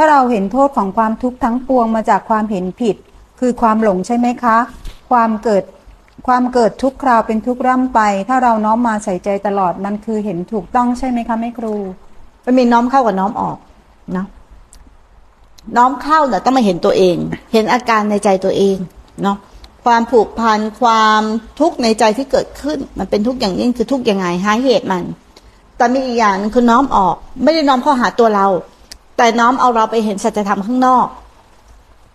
ถ้าเราเห็นโทษของความทุกข์ทั้งปวงมาจากความเห็นผิด คือความหลงใช่ไหมคะ ความเกิดความเกิดทุกคราวเป็นทุกร่ำไป ถ้าเราน้อมมาใส่ใจตลอดมันคือเห็นถูกต้องใช่ไหมคะแม่ครูมันมีน้อมเข้ากับน้อมออกเนาะน้อมเข้าเนี่ยต้องมาเห็นตัวเอง เห็นอาการในใจตัวเองเนาะความผูกพันความทุกข์ในใจที่เกิดขึ้น มันเป็นทุกข์อย่างยิ่งคือทุกข์ยังไงหาเหตุมัน แต่มีอีกอย่างนึงคือน้อมออก ไม่ได้น้อมเข้าหาตัวเรา แต่น้อมเอาเราไปเห็นสัจธรรมข้างนอก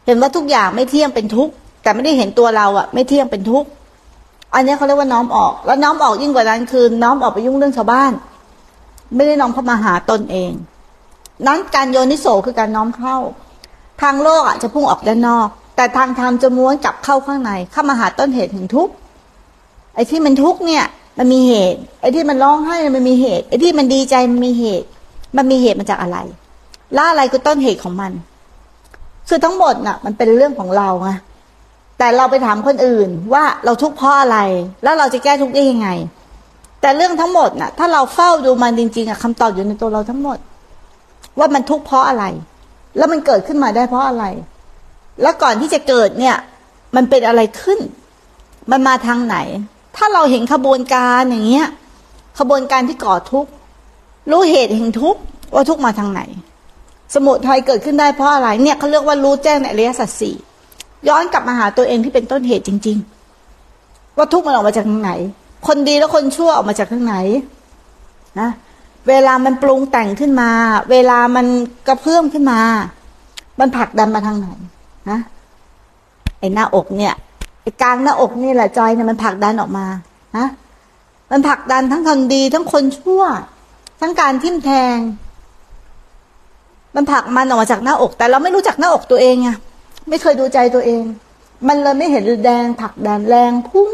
เห็นว่าทุกอย่างไม่เที่ยงเป็นทุกข์แต่ไม่ได้เห็นตัวเราอะไม่เที่ยงเป็นทุกข์อันนี้เขาเรียกว่าน้อมออก แล้วน้อมออกยิ่งกว่านั้นคือน้อมออกไปยุ่งเรื่องชาวบ้าน ไม่ได้น้อมเข้ามาหาตนเอง นั้นการโยนิโสคือการน้อมเข้า ทางโลกอะจะพุ่งออกด้านนอก แต่ทางธรรมจะม้วนกลับเข้าข้างใน เข้ามาหาต้นเหตุแห่งทุกข์ไอ้ที่มันทุกข์เนี่ย มันมีเหตุ ไอ้ที่มันร้องไห้มันมีเหตุ ไอ้ที่มันดีใจมันมีเหตุ มันมีเหตุมาจากอะไร ล่าอะไรคือต้นเหตุของมัน คือทั้งหมดน่ะ มันเป็นเรื่องของเราไงแต่เราไปถามคนอื่นว่าเราทุกข์เพราะอะไร แล้วเราจะแก้ทุกข์ได้ยังไง แต่เรื่องทั้งหมดน่ะ ถ้าเราเฝ้าดูมันจริงๆอะคำตอบอยู่ในตัวเราทั้งหมด ว่ามันทุกข์เพราะอะไร แล้วมันเกิดขึ้นมาได้เพราะอะไร แล้วก่อนที่จะเกิดเนี่ย มันเป็นอะไรขึ้น มันมาทางไหน ถ้าเราเห็นขบวนการอย่างเงี้ย ขบวนการที่ก่อทุกข์รู้เหตุแห่งทุกข์ว่าทุกข์มาทางไหน สมุทัยเกิดขึ้นได้เพราะอะไรเนี่ยเขาเรียกว่ารู้แจ้งในอริยสัจสี่ย้อนกลับมาหาตัวเองที่เป็นต้นเหตุจริง ๆ ว่าทุกข์มันออกมาจากทางไหน คนดีแล้วคนชั่วออกมาจากทางไหนนะเวลามันปรุงแต่งขึ้นมา เวลามันกระเพื่อมขึ้นมา มันผลักดันมาทางไหนนะไอ้หน้าอกเนี่ยไอ้กลางหน้าอกนี่แหละจอยเนี่ยมันผลักดันออกมานะมันผลักดันทั้งคนดีทั้งคนชั่ว ทั้งการทิ่มแทง มันผลักมันออกมาจากหน้าอก แต่เราไม่รู้จักหน้าอกตัวเองไงไม่เคยดูใจตัวเอง มันเลยไม่เห็นแดงผลักดันแรงพุ่ง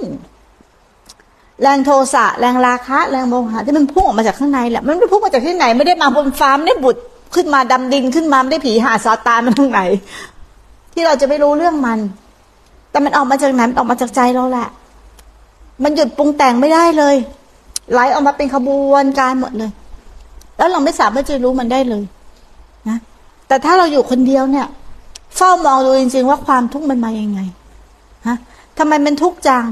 แรงโทสะแรงราคะ แรงโมหะที่มันพุ่งออกมาจากข้างในแหละมันไม่พุ่งมาจากที่ไหน ไม่ได้มาบนฟ้าไม่ได้บุดขึ้นมาดำดินขึ้นมาไม่ได้ผีหาซาตานมันตรงไหน ที่เราจะไม่รู้เรื่องมัน แต่มันออกมาจากไหนมันออกมาจากใจเราแหละ มันหยุดปรุงแต่งไม่ได้เลยไหลออกมาเป็นขบวนการหมดเลย แล้วเราไม่สามารถจะรู้มันได้เลย แต่ถ้าเราอยู่คนเดียวเนี่ย เฝ้ามองดูจริงๆว่าความทุกข์มันมาอยังไงฮะทำไมมันทุกข์จัง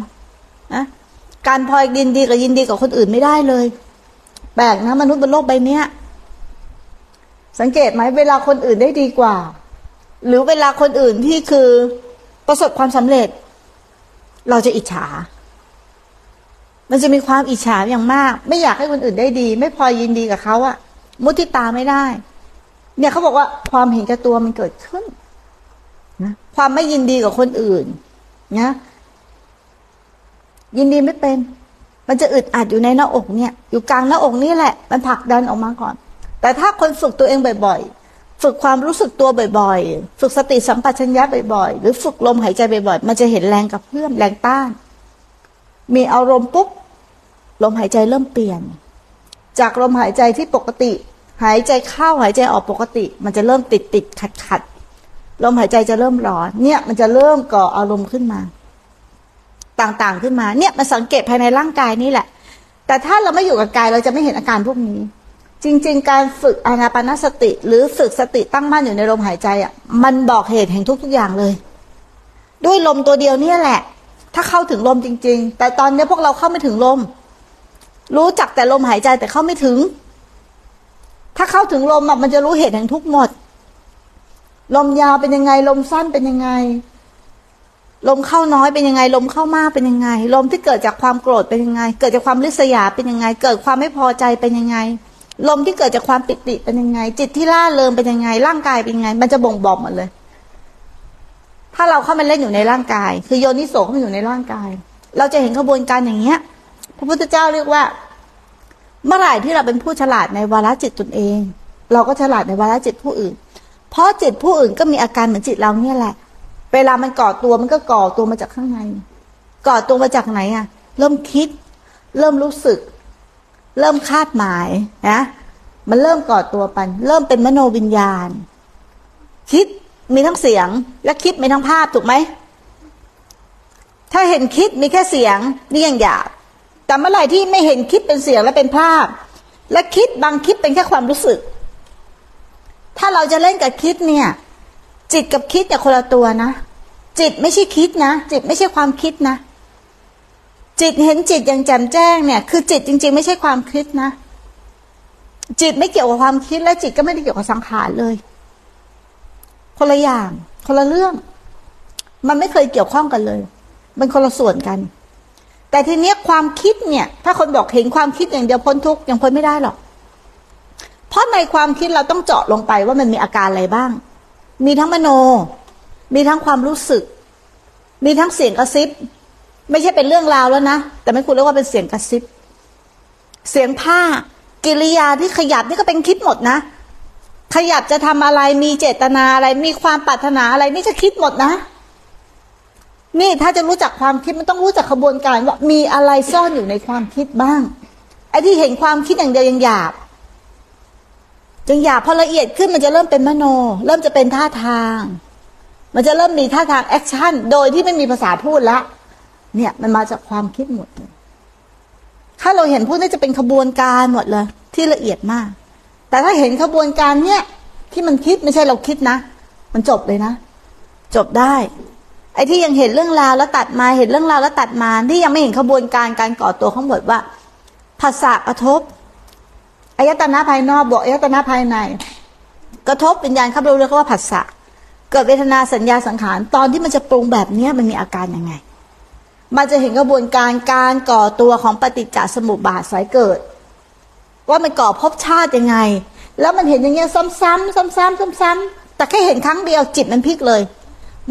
นะการพลอยยินดีกับยินดีกับคนอื่นไม่ได้เลยแปลกนะมนุษย์บนโลกใบเนี้ยสังเกตไหมเวลาคนอื่นได้ดีกว่า หรือเวลาคนอื่นที่คือประสบความสำเร็จ เราจะอิจฉา มันจะมีความอิจฉาอย่างมาก ไม่อยากให้คนอื่นได้ดี ไม่พอยินดีกับเขาอะมุทิตาไม่ได้ เนี่ยเขาบอกว่าความเห็นแก่ตัวมันเกิดขึ้นนะความไม่ยินดีกับคนอื่นนะยินดีไม่เป็น มันจะอึดอัดอยู่ในหน้าอกเนี่ย อยู่กลางหน้าอกนี่แหละ มันผลักดันออกมาก่อน แต่ถ้าคนฝึกตัวเองบ่อย ๆ ฝึกความรู้สึกตัวบ่อยๆ ฝึกสติสัมปชัญญะบ่อยๆ หรือฝึกลมหายใจบ่อยๆ มันจะเห็นแรงกับเพื่อมแรงต้าน มีอารมณ์ปุ๊บลมหายใจเริ่มเปลี่ยน จากลมหายใจที่ปกติ หายใจเข้าหายใจออกปกติ มันจะเริ่มติดติดขัดขัดลมหายใจจะเริ่มร้อน เนี่ย มันจะเริ่มก่ออารมณ์ขึ้นมา ต่างๆขึ้นมา เนี่ยมันสังเกตภายในร่างกายนี่แหละ แต่ถ้าเราไม่อยู่กับกายเราจะไม่เห็นอาการพวกนี้ จริง ๆ การฝึกอานาปานสติ หรือฝึกสติตั้งมั่นอยู่ในลมหายใจอะ มันบอกเหตุแห่งทุก ๆ อย่างเลย ด้วยลมตัวเดียวเนี่ยแหละ ถ้าเข้าถึงลมจริง ๆ แต่ตอนนี้พวกเราเข้าไม่ถึงลม รู้จักแต่ลมหายใจแต่เข้าไม่ถึง ถ้าเข้าถึงลมอะมันจะรู้เหตุแห่งทุกหมด ลมยาวเป็นยังไง ลมสั้นเป็นยังไง ลมเข้าน้อยเป็นยังไง ลมเข้ามากเป็นยังไง ลมที่เกิดจากความโกรธเป็นยังไง เกิดจากความริษยาเป็นยังไง เกิดความไม่พอใจเป็นยังไง ลมที่เกิดจากความปิติเป็นยังไง จิตที่ล่าเริงเป็นยังไง ร่างกายเป็นยังไง มันจะบ่งบอกหมดเลย ถ้าเราเข้ามาเล่นอยู่ในร่างกาย คือโยนิโสเข้ามาอยู่ในร่างกาย เราจะเห็นกระบวนการอย่างเงี้ย พระพุทธเจ้าเรียกว่า เมื่อไหร่ที่เราเป็นผู้ฉลาดในวาระจิตตนเอง เราก็ฉลาดในวาระจิตผู้อื่น เพราะจิตผู้อื่นก็มีอาการเหมือนจิตเราเนี่ยแหละ เวลามันก่อตัวมันก็ก่อตัวมาจากข้างใน ก่อตัวมาจากไหนอะเริ่มคิด เริ่มรู้สึก เริ่มคาดหมายนะมันเริ่มก่อตัวปันเริ่มเป็นมโนวิญญาณ คิดมีทั้งเสียง และคิดมีทั้งภาพถูกไหมถ้าเห็นคิดมีแค่เสียงนี่ยังหยาบ แต่เมื่อไหร่ที่ไม่เห็นคิดเป็นเสียงและเป็นภาพ และคิดบางคิดเป็นแค่ความรู้สึก ถ้าเราจะเล่นกับคิดเนี่ย จิตกับคิดเนี่ยคนละตัวนะ จิตไม่ใช่คิดนะ จิตไม่ใช่ความคิดนะ จิตเห็นจิตอย่างแจ่มแจ้งเนี่ย คือจิตจริง ๆ ไม่ใช่ความคิดนะ จิตไม่เกี่ยวกับความคิดและจิตก็ไม่ได้เกี่ยวกับสังขารเลย คนละอย่าง คนละเรื่อง มันไม่เคยเกี่ยวข้องกันเลยมันคนละส่วนกัน แต่ทีเนี้ยความคิดเนี่ย ถ้าคนบอกเห็นความคิดอย่างเดียวพ้นทุกข์ยังพ้นไม่ได้หรอก เพราะในความคิดเราต้องเจาะลงไปว่ามันมีอาการอะไรบ้าง มีทั้งมโน มีทั้งความรู้สึก มีทั้งเสียงกระซิบ ไม่ใช่เป็นเรื่องราวแล้วนะ แต่ไม่ควรเรียกว่าเป็นเสียงกระซิบ เสียงผ้า กิริยาที่ขยับนี่ก็เป็นคิดหมดนะ ขยับจะทำอะไรมีเจตนาอะไร มีความปรารถนาอะไรนี่จะคิดหมดนะ นี่ถ้าจะรู้จักความคิดมันต้องรู้จักขบวนการว่ามีอะไรซ่อนอยู่ในความคิดบ้างไอ้ที่เห็นความคิดอย่างเดียวยังหยาบยังหยาบพอละเอียดขึ้นมันจะเริ่มเป็นมโน เริ่มจะเป็นท่าทาง มันจะเริ่มมีท่าทางแอคชั่นโดยที่ไม่มีภาษาพูดละเนี่ย มันมาจากความคิดหมดเลยถ้าเราเห็นพวกนี้จะเป็นขบวนการหมดเลย ที่ละเอียดมาก แต่ถ้าเห็นขบวนการเนี่ย ที่มันคิดไม่ใช่เราคิดนะ มันจบเลยนะ จบได้ ไอ้ที่ยังเห็นเรื่องราวแล้วตัดมาเห็นเรื่องราวแล้วตัดมาที่ยังไม่เห็นขบวนการการก่อตัวของบทว่าภาษากระทบอายตนะภายนอกบอกอายตนะภายใน กระทบวิญญาณเข้าไปรู้เรียกว่าผัสสะเกิดเวทนาสัญญาสังขารตอนที่มันจะปรุงแบบเนี้ยมันมีอาการยังไง มันจะเห็นกระบวนการการก่อตัวของปฏิจจสมุปบาทสายเกิด ว่ามันก่อภพชาติยังไง แล้วมันเห็นอย่างเงี้ยซ้ำๆซ้ำๆซ้ำๆแต่แค่เห็นครั้งเดียวจิตมันพลิกเลย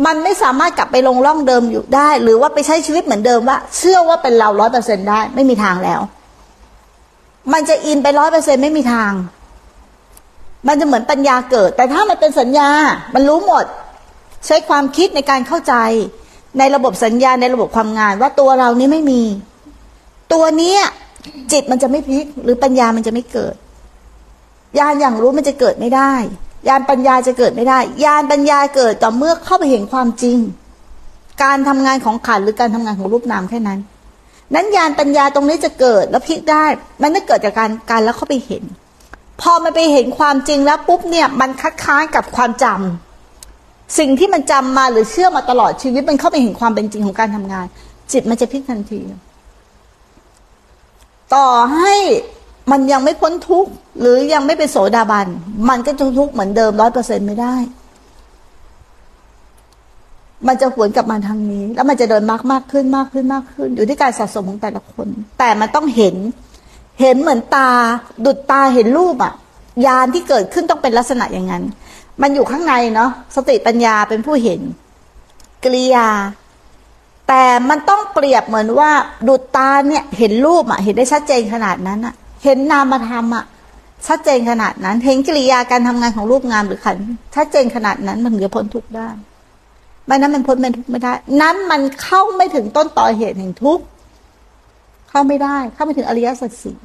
มันไม่สามารถกลับไปลงร่องเดิมอยู่ได้ หรือว่าไปใช้ชีวิตเหมือนเดิมว่า เชื่อว่าเป็นเราร้อยเปอร์เซ็นได้ ไม่มีทางแล้ว มันจะอินไปร้อยเปอร์เซ็นไม่มีทาง มันจะเหมือนปัญญาเกิด แต่ถ้ามันเป็นสัญญา มันรู้หมด ใช้ความคิดในการเข้าใจ ในระบบสัญญาในระบบความงาน ว่าตัวเรานี้ไม่มี ตัวเนี้ย จิตมันจะไม่พลิก หรือปัญญามันจะไม่เกิดญาณอย่างรู้มันจะเกิดไม่ได้ ญาณปัญญาจะเกิดไม่ได้ญาณปัญญาเกิดต่อเมื่อเข้าไปเห็นความจริง การทำงานของขันหรือการทำงานของรูปนามแค่นั้น นั้นญาณปัญญาตรงนี้จะเกิดแล้วพลิกได้ มันไม่เกิดจากการการแล้วเข้าไปเห็น พอมันไปเห็นความจริงแล้วปุ๊บเนี่ยมันคัดค้านกับความจำสิ่งที่มันจำมาหรือเชื่อมาตลอดชีวิตมันเข้าไปเห็นความเป็นจริงของการทำงาน จิตมันจะพลิกทันที ต่อให้ มันยังไม่พ้นทุกข์หรือยังไม่เป็นโสดาบัน มันก็จะทุกข์เหมือนเดิมร้อยเปอร์เซ็นไม่ได้ มันจะหวนกลับมาทางนี้ แล้วมันจะเดินมากมากขึ้นมากขึ้นมากขึ้น อยู่ที่การสะสมของแต่ละคน แต่มันต้องเห็น เห็นเหมือนตา ดุดตาเห็นรูปอะยานที่เกิดขึ้นต้องเป็นลักษณะอย่างนั้น มันอยู่ข้างในเนาะสติปัญญาเป็นผู้เห็นกิริยา แต่มันต้องเปรียบเหมือนว่า ดุดตาเนี่ย เห็นรูปอะเห็นได้ชัดเจนขนาดนั้นอะ เห็นนามธรรมอะชัดเจนขนาดนั้น เห็นกิริยาการทำงานของรูปงามหรือขันชัดเจนขนาดนั้นมันเหลือพ้นทุกข์ได้ไม่นั้นมันพ้นเป็นทุกข์ไม่ได้ นั้นมันเข้าไม่ถึงต้นตอเหตุแห่งทุกข์เข้าไม่ได้ เข้าไม่ถึงอริยสัจสี่